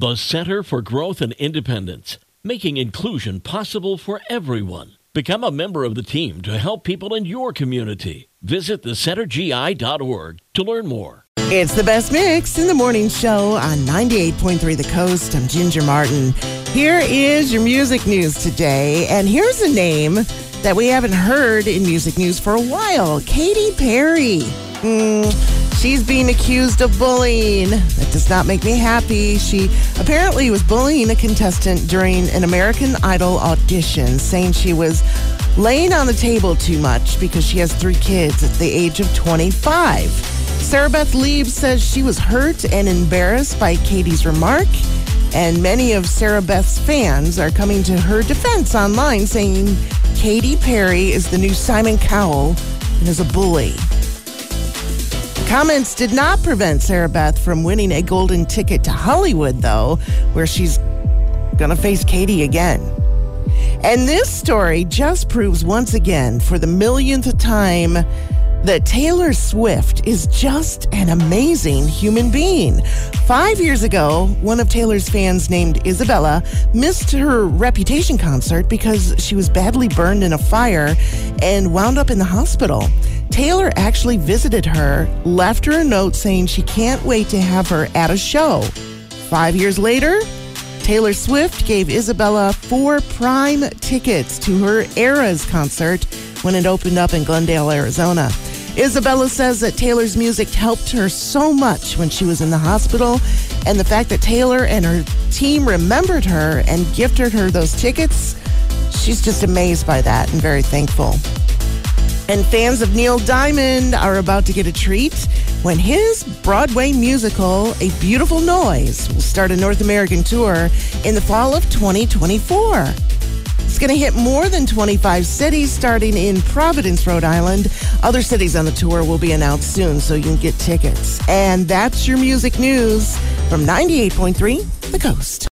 The Center for Growth and Independence, making inclusion possible for everyone. Become a member of the team to help people in your community. Visit thecentergi.org to learn more. It's the best mix in the morning show on 98.3 The Coast. I'm Ginger Martin. Here is your music news today, and here's a name that we haven't heard in music news for a while Katy Perry. Mm, she's being accused of bullying. That does not make me happy. She apparently was bullying a contestant during an American Idol audition, saying she was laying on the table too much because she has three kids at the age of 25. Sarah Beth Liebe says she was hurt and embarrassed by Katy's remark. And many of Sarah Beth's fans are coming to her defense online, saying Katy Perry is the new Simon Cowell and is a bully. Comments did not prevent Sarah Beth from winning a golden ticket to Hollywood, though, where she's going to face Katy again. And this story just proves once again, for the millionth time, that Taylor Swift is just an amazing human being. Five years ago, one of Taylor's fans named Isabella missed her reputation concert because she was badly burned in a fire and wound up in the hospital. Taylor actually visited her, left her a note saying she can't wait to have her at a show. Five years later, Taylor Swift gave Isabella four prime tickets to her Eras concert when it opened up in Glendale, Arizona. Isabella says that Taylor's music helped her so much when she was in the hospital, and the fact that Taylor and her team remembered her and gifted her those tickets, she's just amazed by that and very thankful. And fans of Neil Diamond are about to get a treat when his Broadway musical, A Beautiful Noise, will start a North American tour in the fall of 2024. It's going to hit more than 25 cities starting in Providence, Rhode Island. Other cities on the tour will be announced soon, so you can get tickets. And that's your music news from 98.3 The Coast.